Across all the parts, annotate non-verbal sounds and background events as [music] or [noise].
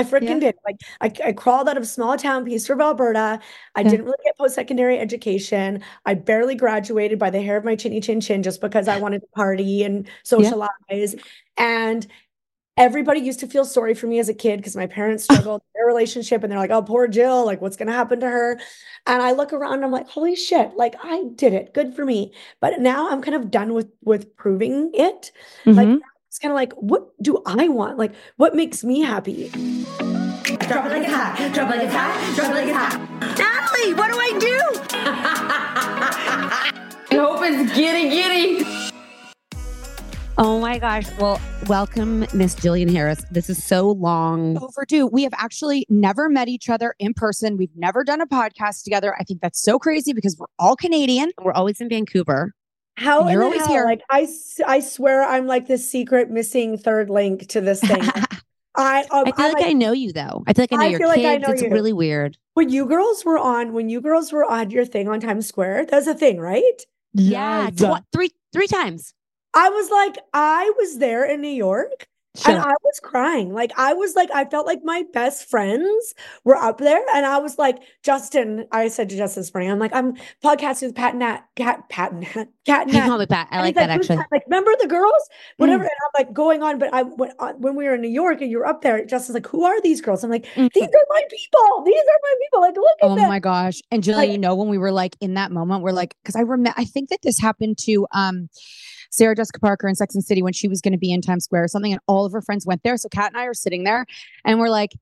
I freaking Yeah. did. Like I, I crawled out of small town Peaceful, Alberta. I Yeah. didn't really get post-secondary education. I barely graduated by the hair of my chinny chin chin just because I wanted to party and socialize. And everybody used to feel sorry for me as a kid because my parents [laughs] struggled their relationship and they're like, oh, poor Jill, like what's gonna happen to her? And I look around and I'm like, holy shit, like I did it. Good for me. But now I'm kind of done with with proving it. Like Mhm. It's kind of like, what do I want? Like, what makes me happy? Drop it like it's hot. Drop it like it's hot. Drop it like it's hot. Natalie, what do I do? I hope it's giddy giddy. Oh my gosh. Well, welcome, Miss Jillian Harris. This is so long. overdue. We have actually never met each other in person. We've never done a podcast together. I think that's so crazy because we're all Canadian. We're always in Vancouver. How in You're the always hell? here. Like I, s- I swear I'm like the secret missing third link to this thing. [laughs] I, um, I feel I'm like I know you though. I feel like I know I your feel like I know it's you. really weird. when you girls were on, when you girls were on your thing on Times Square, that's a thing, right? Yeah, tw- three three times. I was like, I was there in New York. And. I was crying. Like I was like, I felt like my best friends were up there. And I was like, Justin, I said to Justin this morning, I'm like, I'm podcasting with Pat Nat, Cat, Pat Nat, Cat You Nat. call me Pat. I And like that "Who's actually. Like, remember the girls? Whatever. Mm. And I'm like going on, but I when, uh, when we were in New York and you were up there, Justin's like, who are these girls? I'm like, Mhm. these are my people. These are my people. Like, look at Oh my gosh. And Jillian, Like- you know, when we were like in that moment, we're like, because I remember, I think that this happened to um, Sarah Jessica Parker in Sex and City when she was going to be in Times Square or something, and all of her friends went there. So Cat and I are sitting there, and we're like,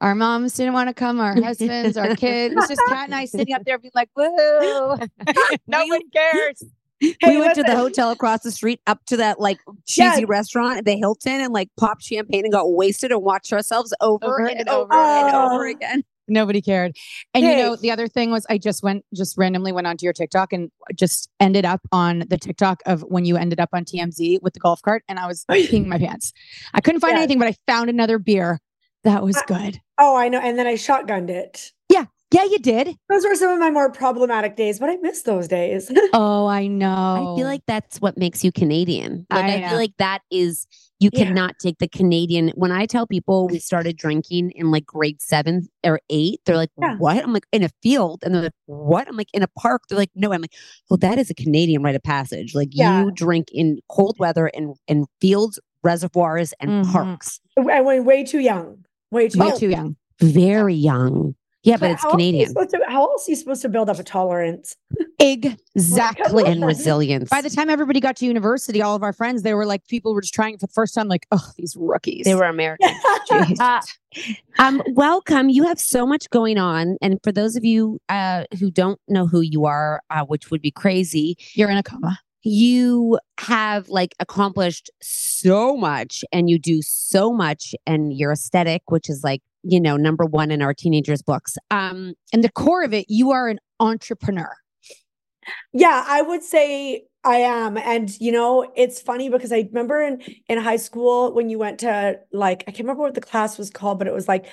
our moms didn't want to come, our [laughs] husbands, our kids. It's just Cat and I sitting up there being like, woo. [laughs] no one cares. [laughs] we went to the hotel across the street up to that like cheesy restaurant at the Hilton and like popped champagne and got wasted and watched ourselves over, Over and, and over, over and and over. again. Nobody cared. And you know, the other thing was I just went just randomly went onto your TikTok and just ended up on the TikTok of when you ended up on TMZ with the golf cart and I was peeing my pants. I couldn't find Yeah. anything, but I found another beer. That was I- good. Oh, I know. And then I shotgunned it. Yeah, you did. Those were some of my more problematic days, but I miss those days. [laughs] Oh, I know. I feel like that's what makes you Canadian. Like I I, feel like that is you Yeah. cannot take the Canadian. When I tell people we started drinking in like grade seven or eight, they're like, Yeah. "What?" I'm like, "In a field," and they're like, "What?" I'm like, "In a park." They're like, "No." I'm like, "Well, that is a Canadian rite of passage. Like Yeah. you drink in cold weather and in fields, reservoirs, and Mhm. parks. I went way too young. Way too way young. too young. Very young. Yeah, but it's how else Canadian to- how else are you supposed to build up a tolerance? Exactly. and [laughs] resilience. By the time everybody got to university, all of our friends, they were like, people were just trying it for the first time, like, oh, these rookies. they were American. [laughs] Uh, um, welcome. You have so much going on, and for those of you uh, who don't know who you are, uh, which would be crazy, You're in a coma. you have like accomplished so much, and you do so much, and your aesthetic, which is like you know number one in our teenagers' books. Um, And the core of it, you are an entrepreneur. Yeah, I would say I am. And you know, it's funny because I remember in in high school when you went to like I can't remember what the class was called, but it was like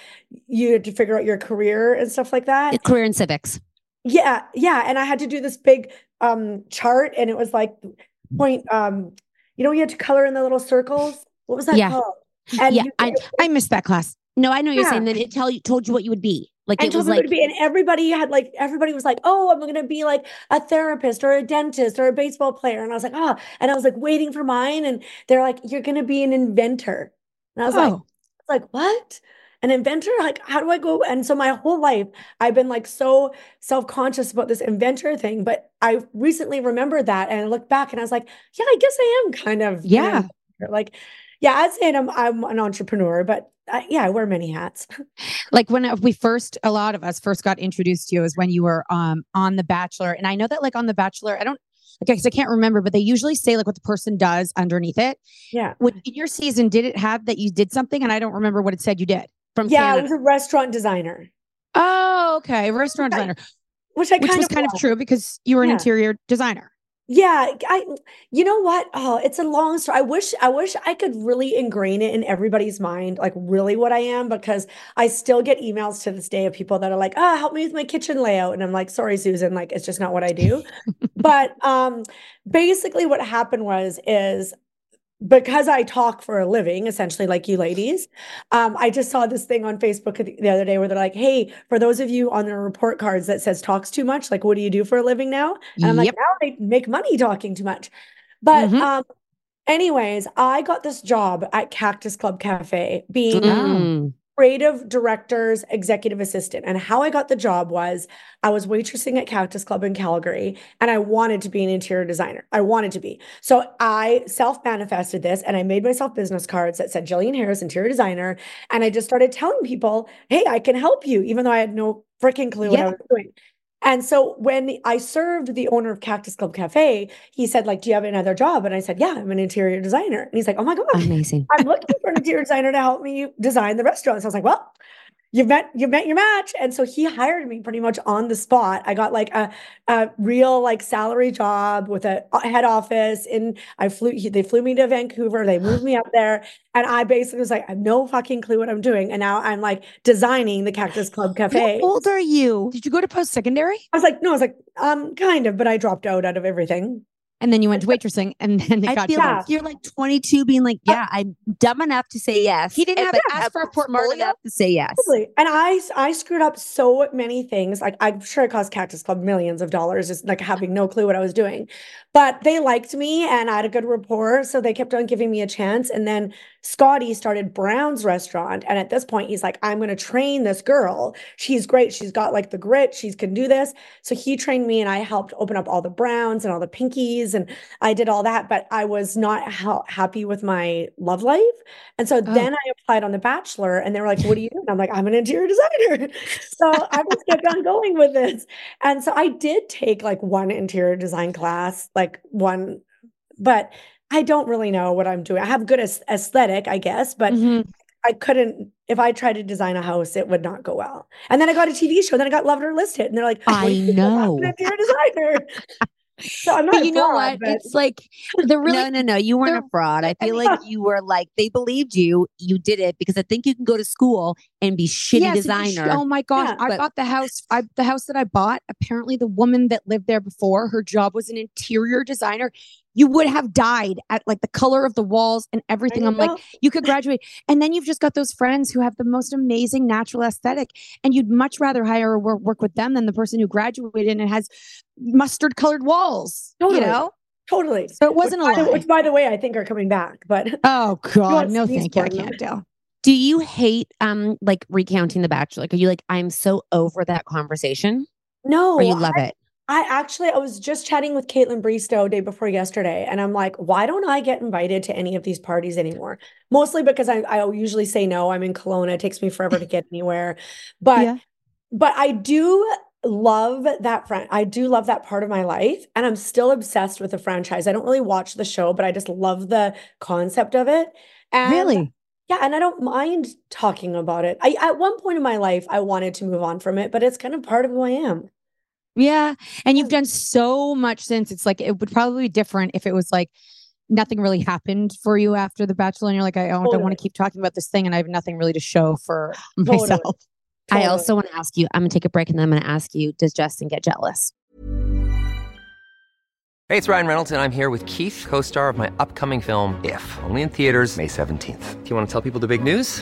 you had to figure out your career and stuff like that. career in civics. Yeah, yeah. And I had to do this big um chart and it was like point um you know you had to color in the little circles. What was that Yeah. called? And Yeah, you- I- I missed that class. No, I know you're saying that it tell you told you what you would be. Like and it was like to be, and everybody had like everybody was like, "Oh, I'm gonna be like a therapist or a dentist or a baseball player," and I was like, "Ah," and I was like waiting for mine, and they're like, "You're gonna be an inventor," and I was like, Oh, like what? An inventor? Like how do i go? And so my whole life i've been like so self-conscious about this inventor thing but i recently remembered that and i looked back and i was like yeah i guess i am kind of Yeah. like yeah i'd say i'm, I'm an entrepreneur but uh, yeah i wear many hats [laughs] like when we first, a lot of us first got introduced to you is when you were um on The Bachelor. And I know that like on The Bachelor, I don't, okay, because I can't remember, but they usually say like what the person does underneath it. yeah Would in your season, did it have that you did something? And I don't remember what it said you did. from yeah i Canada. was a restaurant designer Oh, okay. Restaurant designer, which i which kind was of kind of true because you were an Yeah. interior designer. Yeah, I you know what? Oh, it's a long story. I wish I wish I could really ingrain it in everybody's mind, like really what I am, because I still get emails to this day of people that are like, ah, help me with my kitchen layout. And I'm like, sorry, Susan, like it's just not what I do. But um basically what happened was is because I talk for a living, essentially like you ladies, um, I just saw this thing on Facebook the the other day where they're like, hey, for those of you on the report cards that says talks too much, like what do you do for a living now? And I'm like, Yep. now I make money talking too much. But Mhm. um, anyways, I got this job at Cactus Club Cafe being Mm. Creative director's executive assistant. And how I got the job was I was waitressing at Cactus Club in Calgary and I wanted to be an interior designer. I wanted to be. So I self manifested this and I made myself business cards that said Jillian Harris, interior designer. And I just started telling people, hey, I can help you, even though I had no freaking clue what I was doing. And so when I served the owner of Cactus Club Cafe, he said, like, do you have another job? And I said, yeah, I'm an interior designer. And he's like, oh my God, Amazing. I'm looking for an interior designer to help me design the restaurant. So I was like, well, you've met you've met your match. And so he hired me pretty much on the spot. I got like a, a real like salary job with a head office and I flew he, they flew me to Vancouver. They moved me up there. And I basically was like, I have no fucking clue what I'm doing. And now I'm like designing the Cactus Club [gasps] Cafe. How old are you? Did you go to post secondary? I was like, no, I was like, um, kind of, but I dropped out out of everything. And then you went to waitressing and [laughs] then it I got feel to like you're like 22 being like, uh, yeah, I'm dumb enough to say yes. He didn't and- have to ask for a smart portfolio? enough to say yes. Totally. And I I screwed up so many things. Like I'm sure it cost Cactus Club millions of dollars, just like [laughs] having no clue what I was doing. But they liked me and I had a good rapport. So they kept on giving me a chance. And then Scotty started Brown's restaurant. And at this point, he's like, I'm going to train this girl. She's great. She's got like the grit. She can do this. So he trained me and I helped open up all the Browns and all the Pinkies. And I did all that. But I was not ha- happy with my love life. And so oh. then I applied on The Bachelor and they were like, What do you do? And I'm like, I'm an interior designer. [laughs] so I just kept on going with this. And so I did take like one interior design class, like one, but I don't really know what I'm doing. I have good aesthetic, I guess, but Mhm. I couldn't if I tried to design a house, it would not go well. And then I got a TV show, then I got Love It or List It, and they're like, I know. about You're a designer. [laughs] so I'm not. But you know fraud, what? but- It's like the [laughs] really no, no, no. You weren't a fraud. I feel like [laughs] you were like they believed you. You did it because I think you can go to school and be shitty Yes, you sh- designer. Oh my gosh! Yeah, I but- bought the house. I the house that I bought. Apparently, the woman that lived there before, her job was an interior designer. You would have died at like the color of the walls and everything. I'm like, you could graduate, and then you've just got those friends who have the most amazing natural aesthetic, and you'd much rather hire or work, work with them than the person who graduated and has mustard colored walls. Totally. You know. totally. So it wasn't a which, by the- lie. which, by the way, I think are coming back. But [laughs] Oh God, no, thank you. I can't tell. Do you hate um like recounting the Bachelor? Like, are you like I'm so over that conversation, no, or you love it? I actually I was just chatting with Kaitlyn Bristowe day before yesterday, and I'm like, why don't I get invited to any of these parties anymore? Mostly because I I usually say no. I'm in Kelowna. It takes me forever to get anywhere. But Yeah. but I do love that friend. I do love that part of my life, and I'm still obsessed with the franchise. I don't really watch the show, but I just love the concept of it. And Really? yeah, and I don't mind talking about it. I at one point in my life I wanted to move on from it, but it's kind of part of who I am. Yeah. And you've done so much since it's like it would probably be different if it was like nothing really happened for you after The Bachelor and you're like, I don't, Totally. want to keep talking about this thing and I have nothing really to show for [laughs] Totally. myself. I also want to ask you. I'm gonna take a break and then I'm gonna ask you. Does Justin get jealous? Hey, it's Ryan Reynolds, and I'm here with Keith, co star of my upcoming film, If, only in theaters, May 17th. Do you want to tell people the big news?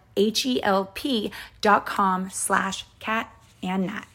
H-E-L-P dot com slash cat and nat.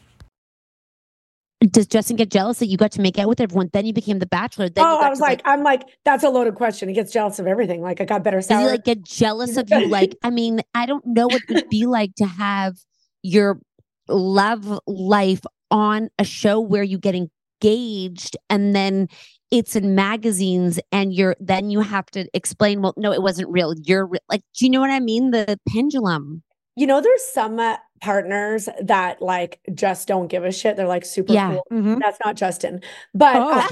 Does Justin get jealous that you got to make out with everyone? Then you became the bachelor. Then oh, you oh, got I was to, like, I'm like, that's a loaded question. He gets jealous of everything. Like, I got better Does he salary. like get jealous of you? Like, [laughs] I mean, I don't know what it would be like to have your love life on a show where you get engaged and then it's in magazines and you're then you have to explain, well, no, it wasn't real. You're re-. like, do you know what I mean? The pendulum. you know, there's some uh, partners that like just don't give a shit. They're like super Yeah. cool. Mhm. That's not Justin, but Oh. uh,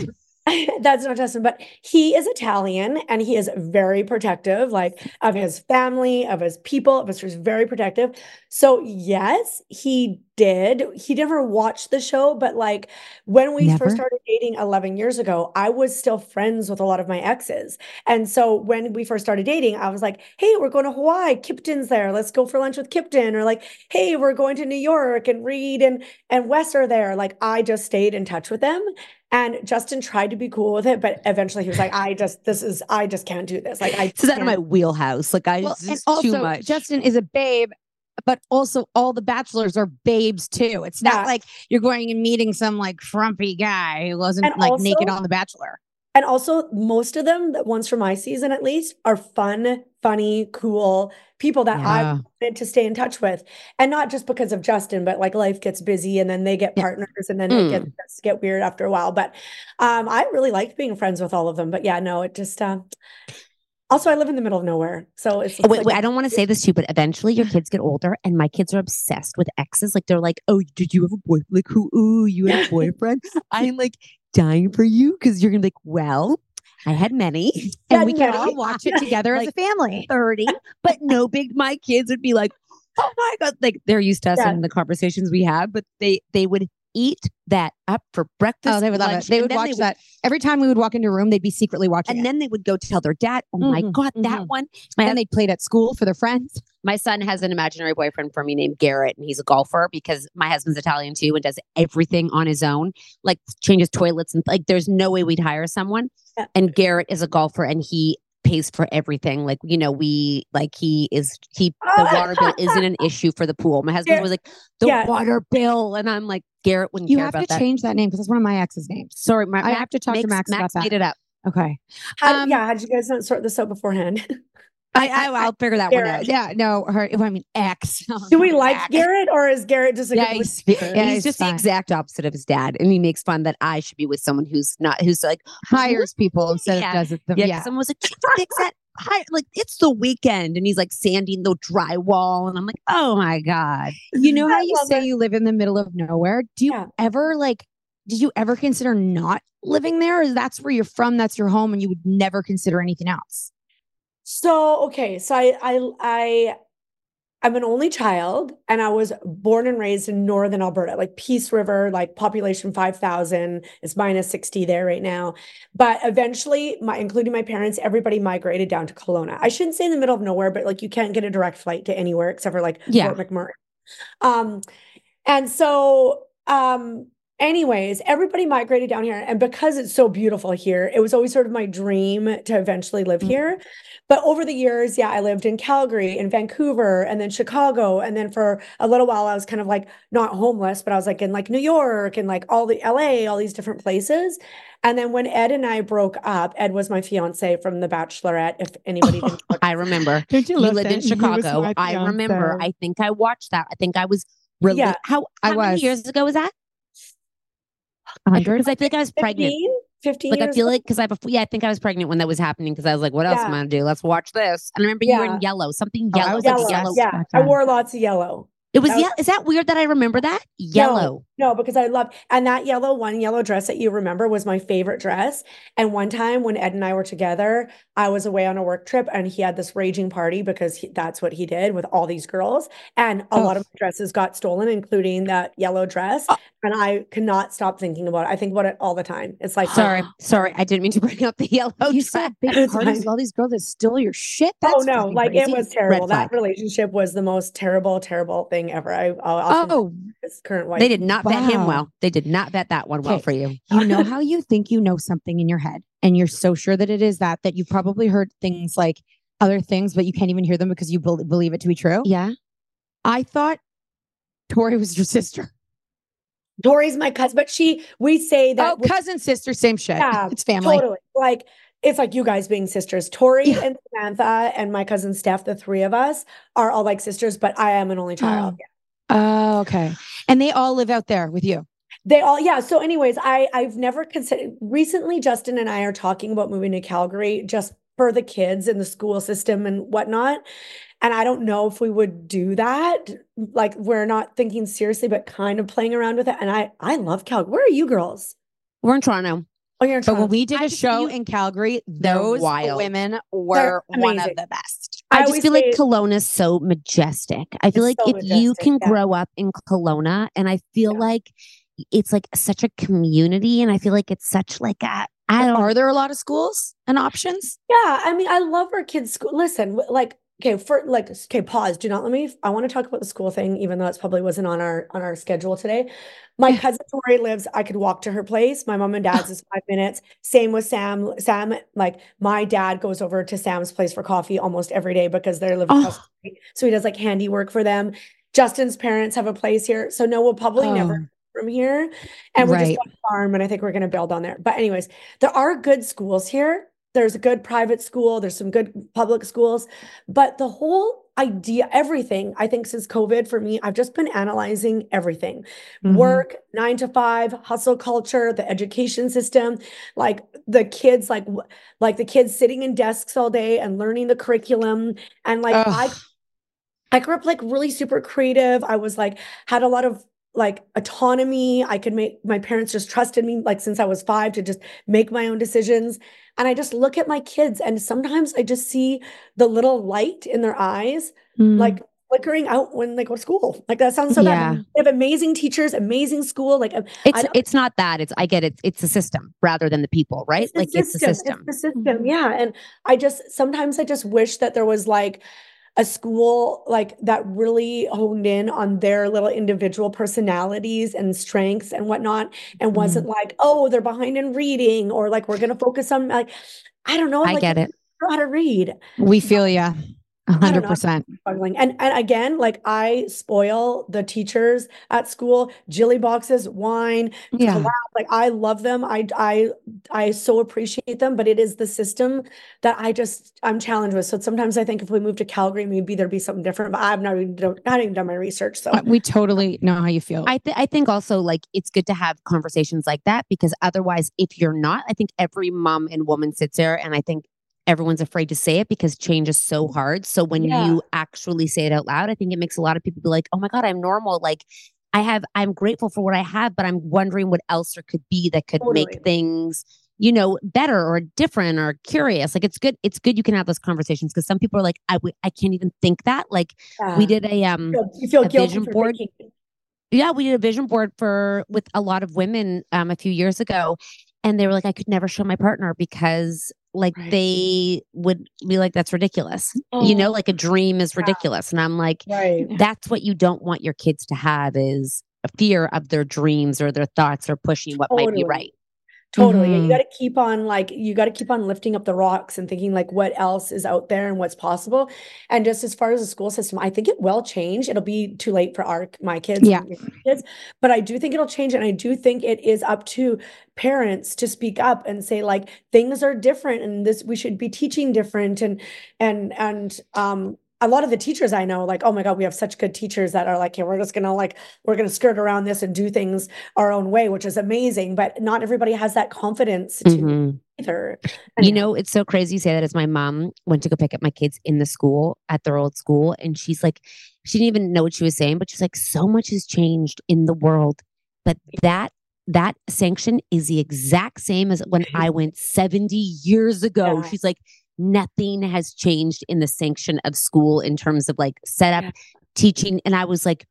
[laughs] that's not Justin. But he is Italian and he is very protective, like of his family, of his people, of his very protective. So yes, he did. He never watched the show, but like when we Never? first started dating 11 years ago, I was still friends with a lot of my exes. And so when we first started dating, I was like, hey, we're going to Hawaii. Kiptyn's there. Let's go for lunch with Kiptyn. Or like, hey, we're going to New York and Reid and and Wes are there. Like I just stayed in touch with them. And Justin tried to be cool with it, but eventually he was like, I just this is I just can't do this. Like I This is out of my wheelhouse. Like, I Well, it's just also, too much. Justin is a babe, but also all the bachelors are babes too. It's not Yeah. like you're going and meeting some like frumpy guy who wasn't And like naked on The Bachelor. And also, most of them, the ones from my season at least, are fun, funny, cool people that I wanted to stay in touch with. And not just because of Justin, but like life gets busy and then they get Yeah. partners and then Mm. it gets, gets get weird after a while. But um, I really liked being friends with all of them. But yeah, no, it just uh, also I live in the middle of nowhere. So it's Oh, wait, like- wait, I don't want to say this to you, but eventually your kids get older and my kids are obsessed with exes. Like they're like, Oh, did you have a boy? Like who ooh, you had a [laughs] boyfriend? I'm like dying for you because you're gonna be like, Well, I had many. [laughs] And Yeah, we can no. all watch it together as a [laughs] family. [laughs] 30, but no big my kids would be like, Oh my god, like they're used to us Yeah. in the conversations we have, but they they would eat that up for breakfast. Oh, they would love it. They and would then watch that every time we would walk into a room. They'd be secretly watching, And it. then they would go tell their dad, Oh my Mhm, god, that mhm. one. My and they'd played at school for their friends. my son has an imaginary boyfriend for me named Garrett, and he's a golfer because my husband's Italian too and does everything on his own, like changes toilets and like there's no way we'd hire someone. Yeah. And Garrett is a golfer and he pays for everything. Like, you know, we like he is he the water bill isn't an [laughs] issue for the pool. My husband Garrett- was like, the Yeah. water bill. And I'm like, Garrett wouldn't You care have about to that. change that name because it's one of my ex's names. Sorry, my, I have to talk to Max about that. made it up. Okay. How- um, yeah, how'd you guys not sort this out beforehand? [laughs] I, I, I'll figure that one out. Yeah. No. Her. I mean, ex. [laughs] Do we like Max. Garrett or is Garrett just a Yeah, complete he's- yeah, he's he's just fine. the exact opposite of his dad, and he makes fun that I should be with someone who's not, who's like, hires people instead Yeah. of does it. The, yeah, yeah. Someone was like, "Can you fix that? Hi, like it's the weekend, and he's like sanding the drywall, and I'm like, oh my god, You know how I you say it. you live in the middle of nowhere? Do you Yeah. ever like did you ever consider not living there? Or that's where you're from, that's your home, and you would never consider anything else? So, okay, so I I I I'm an only child and I was born and raised in northern Alberta, like Peace River, like population 5,000. It's minus 60 there right now. But eventually, my including my parents, everybody migrated down to Kelowna. I shouldn't say in the middle of nowhere, but like you can't get a direct flight to anywhere except for like Yeah. Fort McMurray. Um, and so um anyways, everybody migrated down here. And because it's so beautiful here, it was always sort of my dream to eventually live Mm-hmm. here. But over the years, yeah, I lived in Calgary and Vancouver and then Chicago. And then for a little while, I was kind of like not homeless, but I was like in like New York and like all the LA, all these different places. And then when Ed and I broke up, Ed was my fiance from The Bachelorette. If anybody didn't look [laughs] I remember. [laughs] Don't You lived in Chicago. I remember. I think I watched that. I think I was really Yeah, how, I how many years ago was that? 100. Because I think I was pregnant. 15, 15 Like I feel old. like because I before yeah I think I was pregnant when that was happening because I was like what else am I gonna do? Let's watch this. And I remember you were in yellow something Oh, I yellow was like yellow. yellow Yeah, I wore lots of yellow. it was was- yeah is that weird that I remember that? Yellow. No, because I love and that yellow one yellow dress that you remember was my favorite dress. And one time when Ed and I were together, I was away on a work trip and he had this raging party because he, that's what he did with all these girls. And a Oh. lot of my dresses got stolen, including that yellow dress. Uh. And I cannot stop thinking about it. I think about it all the time. It's like sorry sorry I didn't mean to bring up the [laughs] yellow you dress. said big parties fine. with all these girls that stole your shit. Oh That's no, like crazy. it was terrible. That relationship was the most terrible, terrible thing ever. I, I'll often Oh, his current wife. they did not vet him well they did not vet that one well Okay. for you you know how you think you know something in your head and you're so sure that it is that that you probably heard things like other things but you can't even hear them because you bel believe it to be true yeah i thought tori was your sister Tori's my cousin, but she we say that oh, cousin, sister, same shit. Yeah, [laughs] it's family. Totally. Like it's like you guys being sisters. Tori Yeah. and Samantha and my cousin Steph, the three of us are all like sisters, but I am an only child. Oh, Oh, okay. And they all live out there with you. They all, yeah. So, anyways, I I've never considered. Recently, Justin and I are talking about moving to Calgary just for the kids and the school system and whatnot. And I don't know if we would do that. Like, we're not thinking seriously, but kind of playing around with it. And I I love Calgary. Where are you girls? We're in Toronto. Oh, you're in Toronto. But when we did I a show you- in Calgary, those wild. women were one of the best. I, I just feel like Kelowna is so majestic. I feel like so if you can yeah. grow up in Kelowna, and I feel Yeah. like it's like such a community, and I feel like it's such like a I don't Are there a lot of schools and options? Yeah, I mean, I love our kids' school. Listen, like, okay, for like, okay, pause. Do not let me. I want to talk about the school thing, even though it's probably wasn't on our on our schedule today. My cousin Tori lives. I could walk to her place. My mom and dad's [laughs] is five minutes. Same with Sam. Sam, like, my dad goes over to Sam's place for coffee almost every day because they live across Oh. the. So he does like handiwork for them. Justin's parents have a place here, so no, we'll probably never oh. from here. And we just Right. got a farm, and I think we're going to build on there. But anyways, there are good schools here. There's a good private school. There's some good public schools, but the whole idea, everything, I think since COVID for me, I've just been analyzing everything. Mhm. Work, nine to five, hustle culture, the education system, like the kids, like like the kids sitting in desks all day and learning the curriculum. And like I I grew up like really super creative. I was like had a lot of like autonomy. I could make my parents just trusted me like since I was 5 to just make my own decisions. And I just look at my kids and sometimes I just see the little light in their eyes Mm. like flickering out when they go to school. Like that sounds so Yeah. bad. They have amazing teachers, amazing school. Like um, It's it's not that. It's I get it. It's the system rather than the people, right? It's like it's the system. It's the system. Yeah. And I just sometimes I just wish that there was like a school like that really honed in on their little individual personalities and strengths and whatnot and Mm-hmm. wasn't like, oh, they're behind in reading or like we're gonna focus on like I don't know, I like get it. how to read. We feel ya. A don't hundred know. percent. struggling. And and again, like I spoil the teachers at school, jilly boxes, wine, Yeah. collab. Like I love them. I I I so appreciate them, but it is the system that I just I'm challenged with. So sometimes I think if we move to Calgary, maybe there'd be something different. But I've not even done, not even done my research. So Uh, We totally know how you feel. I th- I think also like it's good to have conversations like that because otherwise, if you're not, I think every mom and woman sits there, and I think everyone's afraid to say it because change is so hard. So when Yeah. you actually say it out loud, I think it makes a lot of people be like, "Oh my god, I'm normal." Like I have, I'm grateful for what I have, but I'm wondering what else there could be that could Totally. make things you know better or different or curious like it's good it's good you can have those conversations because some people are like I w- I can't even think that like we did a um You feel- you feel a vision board. thinking- yeah, we did a vision board for with a lot of women um a few years ago and they were like I could never show my partner because like Right. they would be like that's ridiculous. You know, Oh, like a dream is yeah. ridiculous and I'm like right. that's what you don't want your kids to have is a fear of their dreams or their thoughts or pushing what might be right. Totally. Mhm. you got to keep on like you got to keep on lifting up the rocks and thinking like what else is out there and what's possible. And just as far as the school system, I think it will change. It'll be too late for our my kids, Yeah. kids, but I do think it'll change and I do think it is up to parents to speak up and say like things are different and this we should be teaching different and and and um a lot of the teachers I know, like, oh my God, we have such good teachers that are like, okay, we're just gonna like, we're gonna skirt around this and do things our own way, which is amazing. But not everybody has that confidence to Mhm. either. You know, it's so crazy you say that as my mom went to go pick up my kids in the school at their old school. And she's like, she didn't even know what she was saying, but she's like, so much has changed in the world. But that that sanction is the exact same as when I [laughs] went 70 years ago. Yeah. She's like, nothing has changed in the sanction of school in terms of like setup, Yeah. teaching. And I was like,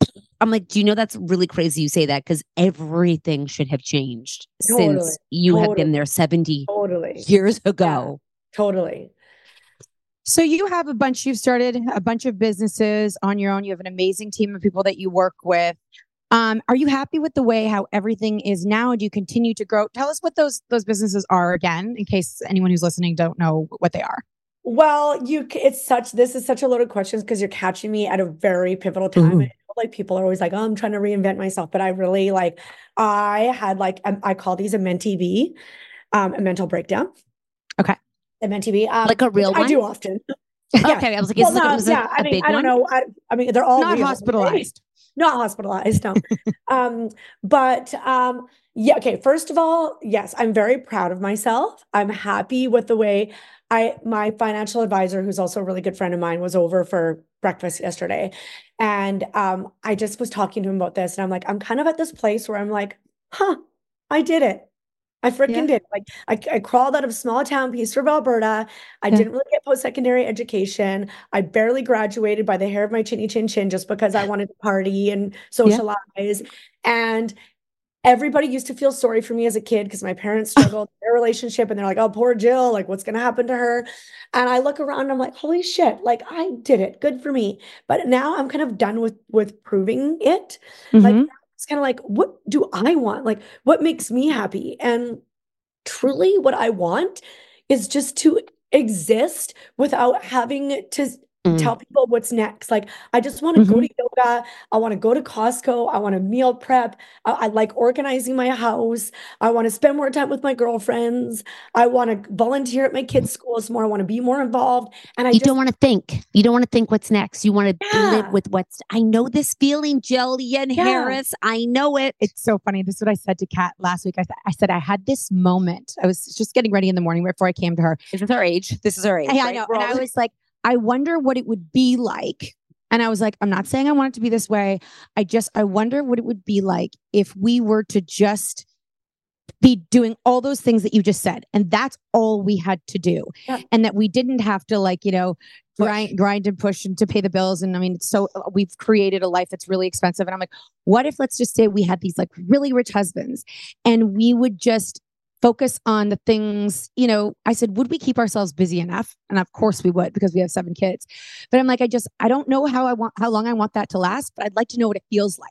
[clears throat] I'm like, do you know that's really crazy you say that? Because everything should have changed Totally. since you have been there 70 Totally. years ago. Totally. So you have a bunch, you've started a bunch of businesses on your own. You have an amazing team of people that you work with. Um, are you happy with the way how everything is now? Do you continue to grow? Tell us what those those businesses are again, in case anyone who's listening don't know what they are. Well, you it's such this is such a loaded questions because you're catching me at a very pivotal time. Ooh. And, like people are always like, oh, I'm trying to reinvent myself, but I really like, I had like, um, I call these a mentee B, um, a mental breakdown. Okay. A mentee B, um, Like a real which I do one? often. [laughs] Okay, I was like, is Well, it- no, was it yeah, I a mean, big I don't one? know. I, I mean, they're all Not real. hospitalized. Not hospitalized, no. um, but um, yeah, okay. First of all, yes, I'm very proud of myself. I'm happy with the way I my financial advisor, who's also a really good friend of mine, was over for breakfast yesterday. And um, I just was talking to him about this, and I'm like, I'm kind of at this place where I'm like, huh, I did it. I freaking did. Like I, I crawled out of a small town piece of Alberta. I Yeah. didn't really get post-secondary education. I barely graduated by the hair of my chinny chin chin just because I wanted to party and socialize. And everybody used to feel sorry for me as a kid because my parents [laughs] struggled their relationship and they're like, oh, poor Jill, like what's gonna happen to her? And I look around and I'm like, holy shit, like I did it. Good for me. But now I'm kind of done with with proving it. Like Mhm. It's kind of like, what do I want? Like, what makes me happy? And truly, what I want is just to exist without having to Mm. tell people what's next. Like, I just want to go Mhm. to yoga. I want to go to Costco. I want to meal prep. I, I like organizing my house. I want to spend more time with my girlfriends. I want to volunteer at my kids' schools more. I want to be more involved. And I you just don't want to think. You don't want to think what's next. You want to live with what's. I know this feeling, Jillian Yeah. Harris. I know it. It's so funny. This is what I said to Cat last week. I, th- I said I had this moment. I was just getting ready in the morning before I came to her. This is our age. This is our age. Hey, I right? know. We're And all- I was like, I wonder what it would be like. And I was like, I'm not saying I want it to be this way. I just, I wonder what it would be like if we were to just be doing all those things that you just said. And that's all we had to do. Yeah. And that we didn't have to, like, you know, grind, grind and push and to pay the bills. And I mean, it's so we've created a life that's really expensive. And I'm like, what if let's just say we had these like really rich husbands and we would just focus on the things, you know, I said, would we keep ourselves busy enough? And of course we would because we have seven kids. But I'm like, I just, I don't know how I want, how long I want that to last, but I'd like to know what it feels like.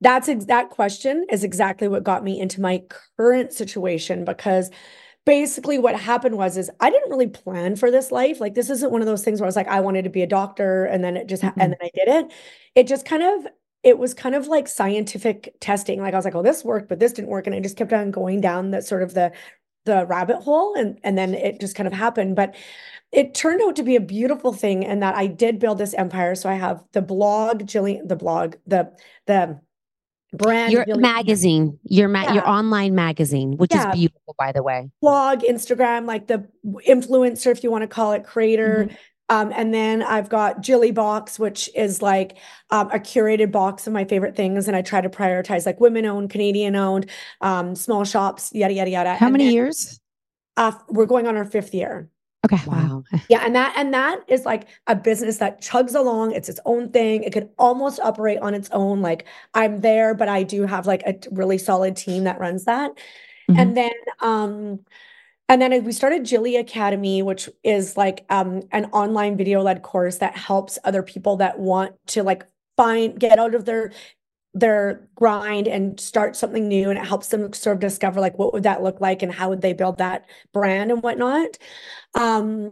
That's ex- that question is exactly what got me into my current situation because basically what happened was is I didn't really plan for this life. Like this isn't one of those things where I was like I wanted to be a doctor and then it just ha- and mm-hmm. then I did it. It just kind of it was kind of like scientific testing. Like I was like, oh, this worked, but this didn't work, and I just kept on going down that sort of the the rabbit hole, and and then it just kind of happened. But it turned out to be a beautiful thing, and that I did build this empire. So I have the blog, Jillian, the blog, the the brand, your magazine, your ma- your online magazine, which Yeah. is beautiful, by the way. blog, Instagram, like the influencer, if you want to call it, creator. Um, and then I've got Jilly Box, which is like um, a curated box of my favorite things, and I try to prioritize like women-owned, Canadian-owned, um, small shops, yada yada yada. How And many then, years? Uh, we're going on our fifth year. Okay. Wow. Yeah, and that and that is like a business that chugs along. It's its own thing. It could almost operate on its own. Like I'm there, but I do have like a really solid team that runs that. Mm-hmm. And then um and then we started Jilly Academy, which is like um an online video led course that helps other people that want to like find get out of their their grind and start something new and it helps them sort of discover like what would that look like and how would they build that brand and whatnot um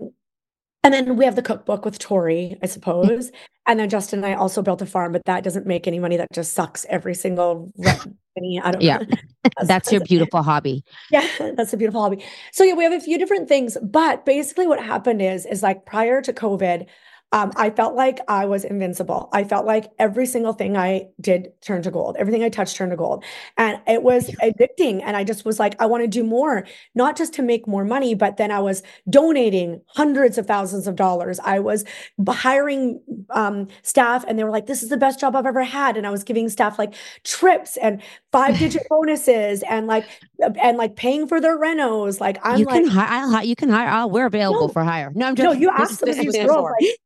and then we have the cookbook with Tori, I suppose. And then Justin and I also built a farm, but that doesn't make any money. That just sucks every single penny. [laughs] I don't Yeah. [laughs] That's your beautiful hobby. Yeah, [laughs] that's a beautiful hobby. So yeah, we have a few different things, but basically what happened is is like prior to COVID, um, I felt like I was invincible. I felt like every single thing I did turned to gold. Everything I touched turned to gold. And it was addicting. And I just was like, I want to do more, not just to make more money, but then I was donating hundreds of thousands of dollars. I was hiring um, staff and they were like, this is the best job I've ever had. And I was giving staff like trips and five [laughs] digit bonuses and like, and like paying for their renos. Like I'm you like, can hire. I'll, you can hire. I'll, we're available No. for hire. No, I'm just. no, you asked them of this girls. Like,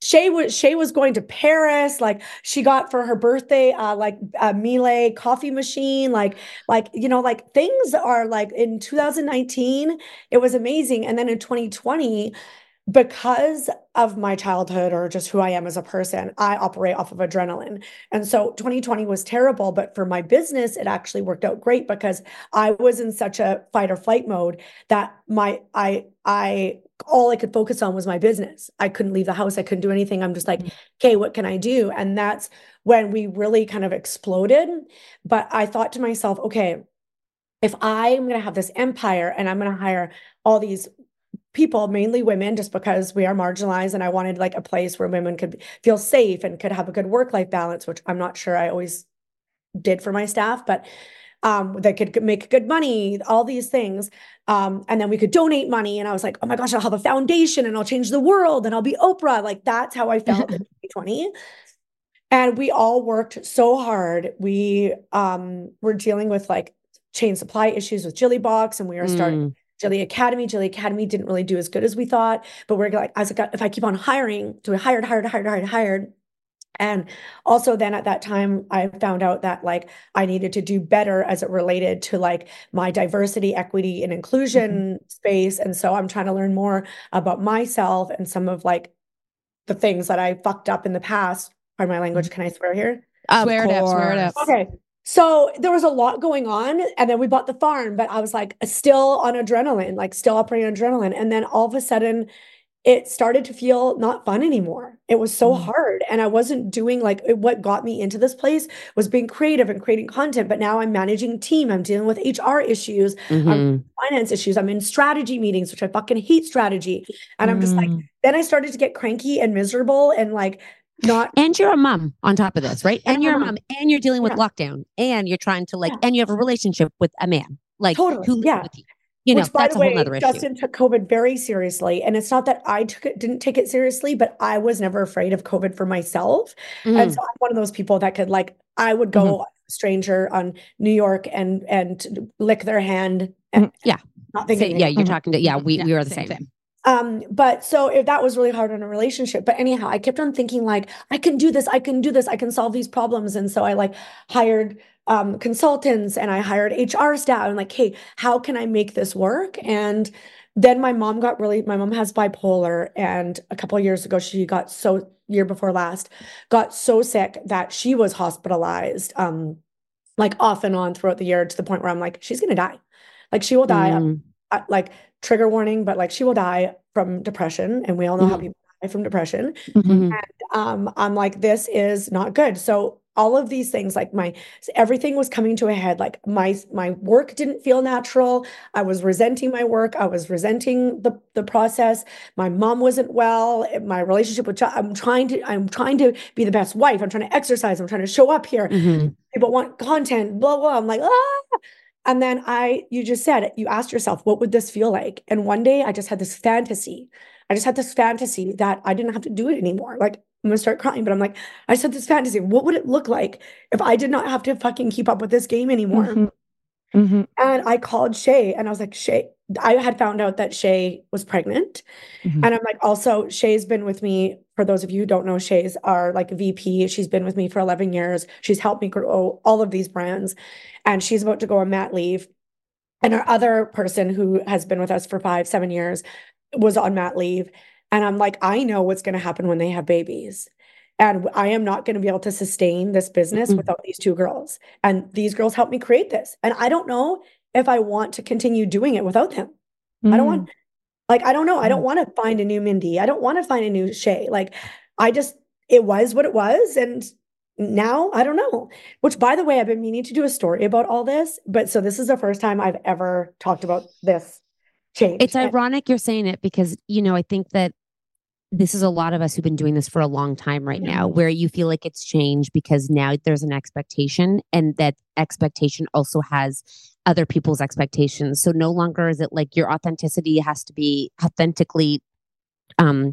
Shay was Shay was going to Paris. Like she got for her birthday, uh, like a Miele coffee machine. Like like you know, like things are like in 2019, it was amazing, and then in 2020. Because of my childhood or just who I am as a person, I operate off of adrenaline. And so 2020 was terrible, but for my business, it actually worked out great because I was in such a fight or flight mode that my I I all I could focus on was my business. I couldn't leave the house. I couldn't do anything. I'm just like, mm. okay, what can I do? And that's when we really kind of exploded. But I thought to myself, okay, if I'm going to have this empire and I'm going to hire all these people, mainly women, just because we are marginalized, and I wanted like a place where women could feel safe and could have a good work life balance, which I'm not sure I always did for my staff, but um, they could make good money, all these things. Um, and then we could donate money. And I was like, oh my gosh, I'll have a foundation and I'll change the world and I'll be Oprah. Like that's how I felt in [laughs] 2020. And we all worked so hard. We um, were dealing with like chain supply issues with Jilly Box, and we were starting Mm. Jilly Academy. Jilly Academy didn't really do as good as we thought, but we're like, I was like, if I keep on hiring, so we hired, hired, hired, hired, hired. And also then at that time, I found out that like I needed to do better as it related to like my diversity, equity, and inclusion mm-hmm. space. And so I'm trying to learn more about myself and some of like the things that I fucked up in the past. Pardon my language. Mm-hmm. Can I swear here? Of Swear it up, swear it up. Okay. So there was a lot going on, and then we bought the farm, but I was like still on adrenaline, like still operating on adrenaline. And then all of a sudden, it started to feel not fun anymore. It was so hard, and I wasn't doing like what got me into this place was being creative and creating content. But now I'm managing team, I'm dealing with HR issues, I'm Mhm. finance issues, I'm in strategy meetings, which I fucking hate strategy, and I'm just like. Mm. Then I started to get cranky and miserable, and like not And you're a mom on top of this, right? And And you're a mom, mom. and you're dealing with Yeah. lockdown, and you're trying to like, Yeah. and you have a relationship with a man, like Totally, who lives yeah. With you. You know, Which, by that's the a whole way, nother issue. Justin took COVID very seriously, and it's not that I took it, didn't take it seriously, but I was never afraid of COVID for myself, and Mhm. so I'm one of those people that could like I would go Mhm. a stranger on New York and and lick their hand and Mhm. Yeah. not Say- thinking yeah, you're talking to, yeah, we, Yeah, we are the same, same. same. Um, but so if that was really hard on a relationship. But anyhow, I kept on thinking like, I can do this, I can do this, I can solve these problems. And so I like hired um consultants and I hired HR staff. and like, hey, how can I make this work? And then my mom got really, my mom has bipolar, and a couple of years ago, she got so year before last, got so sick that she was hospitalized, um, like off and on throughout the year to the point where I'm like, she's gonna die. Like she will die Mm. uh, like trigger warning, but like she will die from depression, and we all know how Mhm. people die from depression. Mhm. And um, I'm like, this is not good. So all of these things, like my everything was coming to a head. Like my my work didn't feel natural. I was resenting my work. I was resenting the the process. My mom wasn't well. My relationship with I'm trying to I'm trying to be the best wife. I'm trying to exercise. I'm trying to show up here Mhm. people want content, blah, blah. I'm like, ah. And then I, you just said you asked yourself, what would this feel like? And one day I just had this fantasy. I just had this fantasy that I didn't have to do it anymore. Like, I'm gonna start crying, but I'm like, I had this fantasy. What would it look like if I did not have to fucking keep up with this game anymore? Mhm. Mm-hmm. And I called Shay and I was like, Shay, I had found out that Shay was pregnant. Mhm. And I'm like, also, Shay's been with me. For those of you who don't know, Shay's our like VP. She's been with me for 11 years. She's helped me grow all of these brands. And she's about to go on mat leave. And our other person who has been with us for five, seven years was on mat leave. And I'm like, I know what's going to happen when they have babies. And I am not going to be able to sustain this business Mhm. without these two girls. And these girls helped me create this. And I don't know if I want to continue doing it without them. I don't want, like, I don't know. I don't want to find a new Mindy. I don't want to find a new Shay. Like, I just, it was what it was. And now I don't know. Which, by the way, I've been meaning to do a story about all this. But so this is the first time I've ever talked about this change. It's ironic you're saying it because, you know, I think that this is a lot of us who've been doing this for a long time right now, where you feel like it's changed because now there's an expectation and that expectation also has other people's expectations. So no longer is it like your authenticity has to be authentically um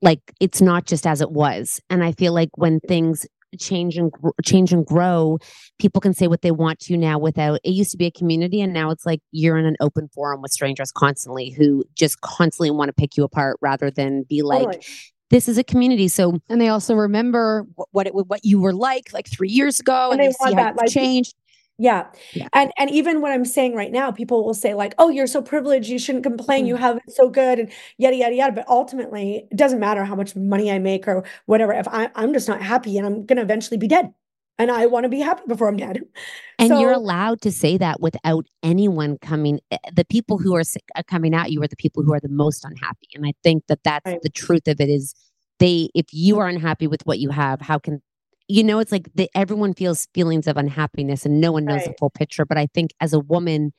like it's not just as it was. And I feel like when things change and gr- change and grow, people can say what they want to now without it used to be a community and now it's like you're in an open forum with strangers constantly who just constantly want to pick you apart rather than be like Totally. this is a community so and they also remember what, it what you were like like three years ago, and, And they they, see how that, like, changed. Yeah. Yeah. And and even what I'm saying right now, people will say like, "Oh, you're so privileged, you shouldn't complain. Mm. You have it so good," and yada yada yada. But ultimately, it doesn't matter how much money I make or whatever. If I, I'm just not happy, and I'm gonna eventually be dead, and I want to be happy before I'm dead. [laughs] and you're allowed to say that without anyone coming eh, the people who are uh, coming at you are the people who are the most unhappy and i think that that's Right. the truth of it is they if you are unhappy with what you have how can you know it's like the, everyone feels feelings of unhappiness and no one knows the full picture but i think as a woman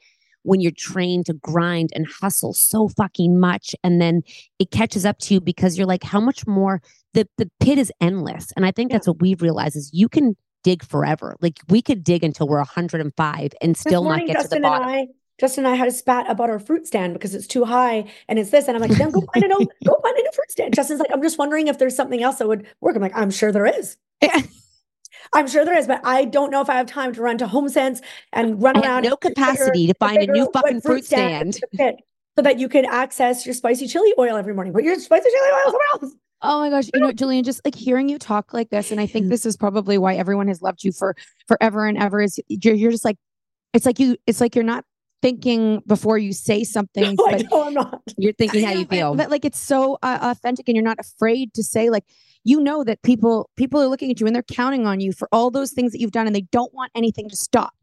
when you're trained to grind and hustle so fucking much and then it catches up to you because you're like how much more the the pit is endless and i think that's what we've realized is you can dig forever like we could dig until we're 105 and still not morning, get to the Justin bottom and I, Justin and I had a spat about our fruit stand because it's too high and it's this, and I'm like, then go find a new, go find a new fruit stand. Justin's like, I'm just wondering if there's something else that would work. I'm like, I'm sure there is. [laughs] I'm sure there is, but I don't know if I have time to run to Home Sense and run I have around. no figure- capacity to find a new fucking fruit stand. fit so that you can access your spicy chili oil every morning. Put your spicy chili oil somewhere else. Oh my gosh, you know, Jillian, just like hearing you talk like this, and I think this is probably why everyone has loved you for forever and ever. Is you're, you're just like, it's like you, it's like you're not thinking before you say something, No, but I'm not. You're thinking how you know, but- feel. But like it's so uh, authentic, and you're not afraid to say like you know that people people are looking at you and they're counting on you for all those things that you've done, and they don't want anything to stop.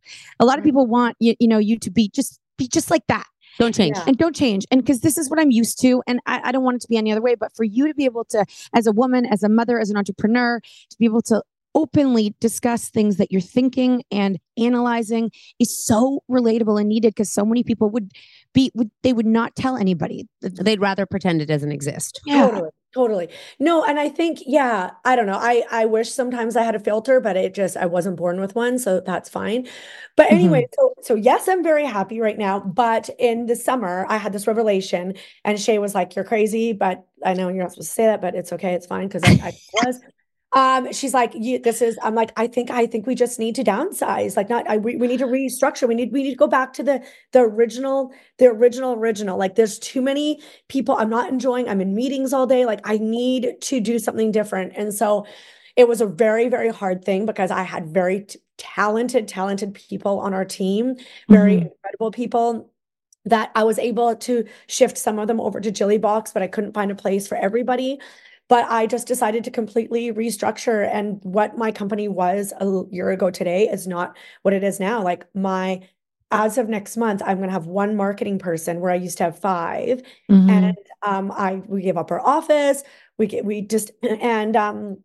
A lot of people want you, you know you to be just be just like that. Don't change. Yeah. And don't change. And because this is what I'm used to. And I, I don't want it to be any other way. But for you to be able to, as a woman, as a mother, as an entrepreneur, to be able to openly discuss things that you're thinking and analyzing is so relatable and needed because so many people would be would they would not tell anybody. They'd rather pretend it doesn't exist. Yeah. Totally. Totally. No, and I think, yeah, I don't know. I I wish sometimes I had a filter, but it just I wasn't born with one, so that's fine. But anyway, mm-hmm. so so yes, I'm very happy right now. But in the summer, I had this revelation, and Shay was like, "You're crazy," but I know you're not supposed to say that, but it's okay, it's fine because I, I was. Um, she's like, you, this is, I'm like, I think, I think we just need to downsize. Like, not, I, we, we need to restructure. We need, we need to go back to the, the original, the original, original. Like, there's too many people I'm not enjoying. I'm in meetings all day. Like, I need to do something different. And so it was a very, very hard thing because I had very t- talented, talented people on our team, very Mhm. incredible people that I was able to shift some of them over to Jilly Box, but I couldn't find a place for everybody. But I just decided to completely restructure. And what my company was a year ago today is not what it is now. Like my, as of next month, I'm going to have one marketing person where I used to have 5 Mhm. And um, I we gave up our office. We get we just [clears throat] and um,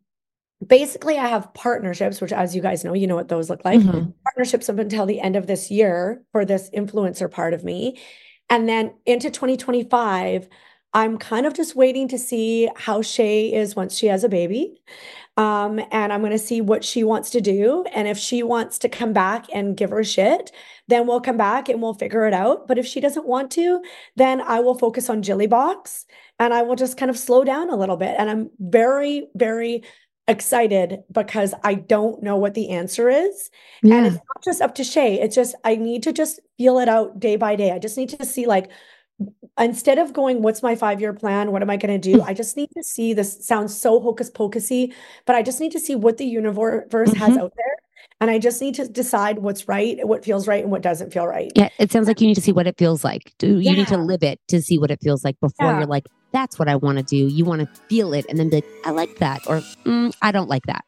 basically I have partnerships, which as you guys know, you know what those look like Mhm. partnerships up until the end of this year for this influencer part of me. And then into 2025, I'm kind of just waiting to see how Shay is once she has a baby. Um, and I'm going to see what she wants to do. And if she wants to come back and give her shit, then we'll come back and we'll figure it out. But if she doesn't want to, then I will focus on Jilly Box and I will just kind of slow down a little bit. And I'm very, very excited because I don't know what the answer is. Yeah. And it's not just up to Shay. It's just, I need to just feel it out day by day. I just need to see, like, instead of going, what's my five year plan? What am I going to do? I just need to see this sounds so hocus pocusy, but I just need to see what the universe mm-hmm. has out there. And I just need to decide what's right, what feels right, and what doesn't feel right. Yeah, it sounds like you need to see what it feels like. You yeah. need to live it to see what it feels like before yeah. you're like, that's what I want to do. You want to feel it and then be like, I like that, or mm, I don't like that.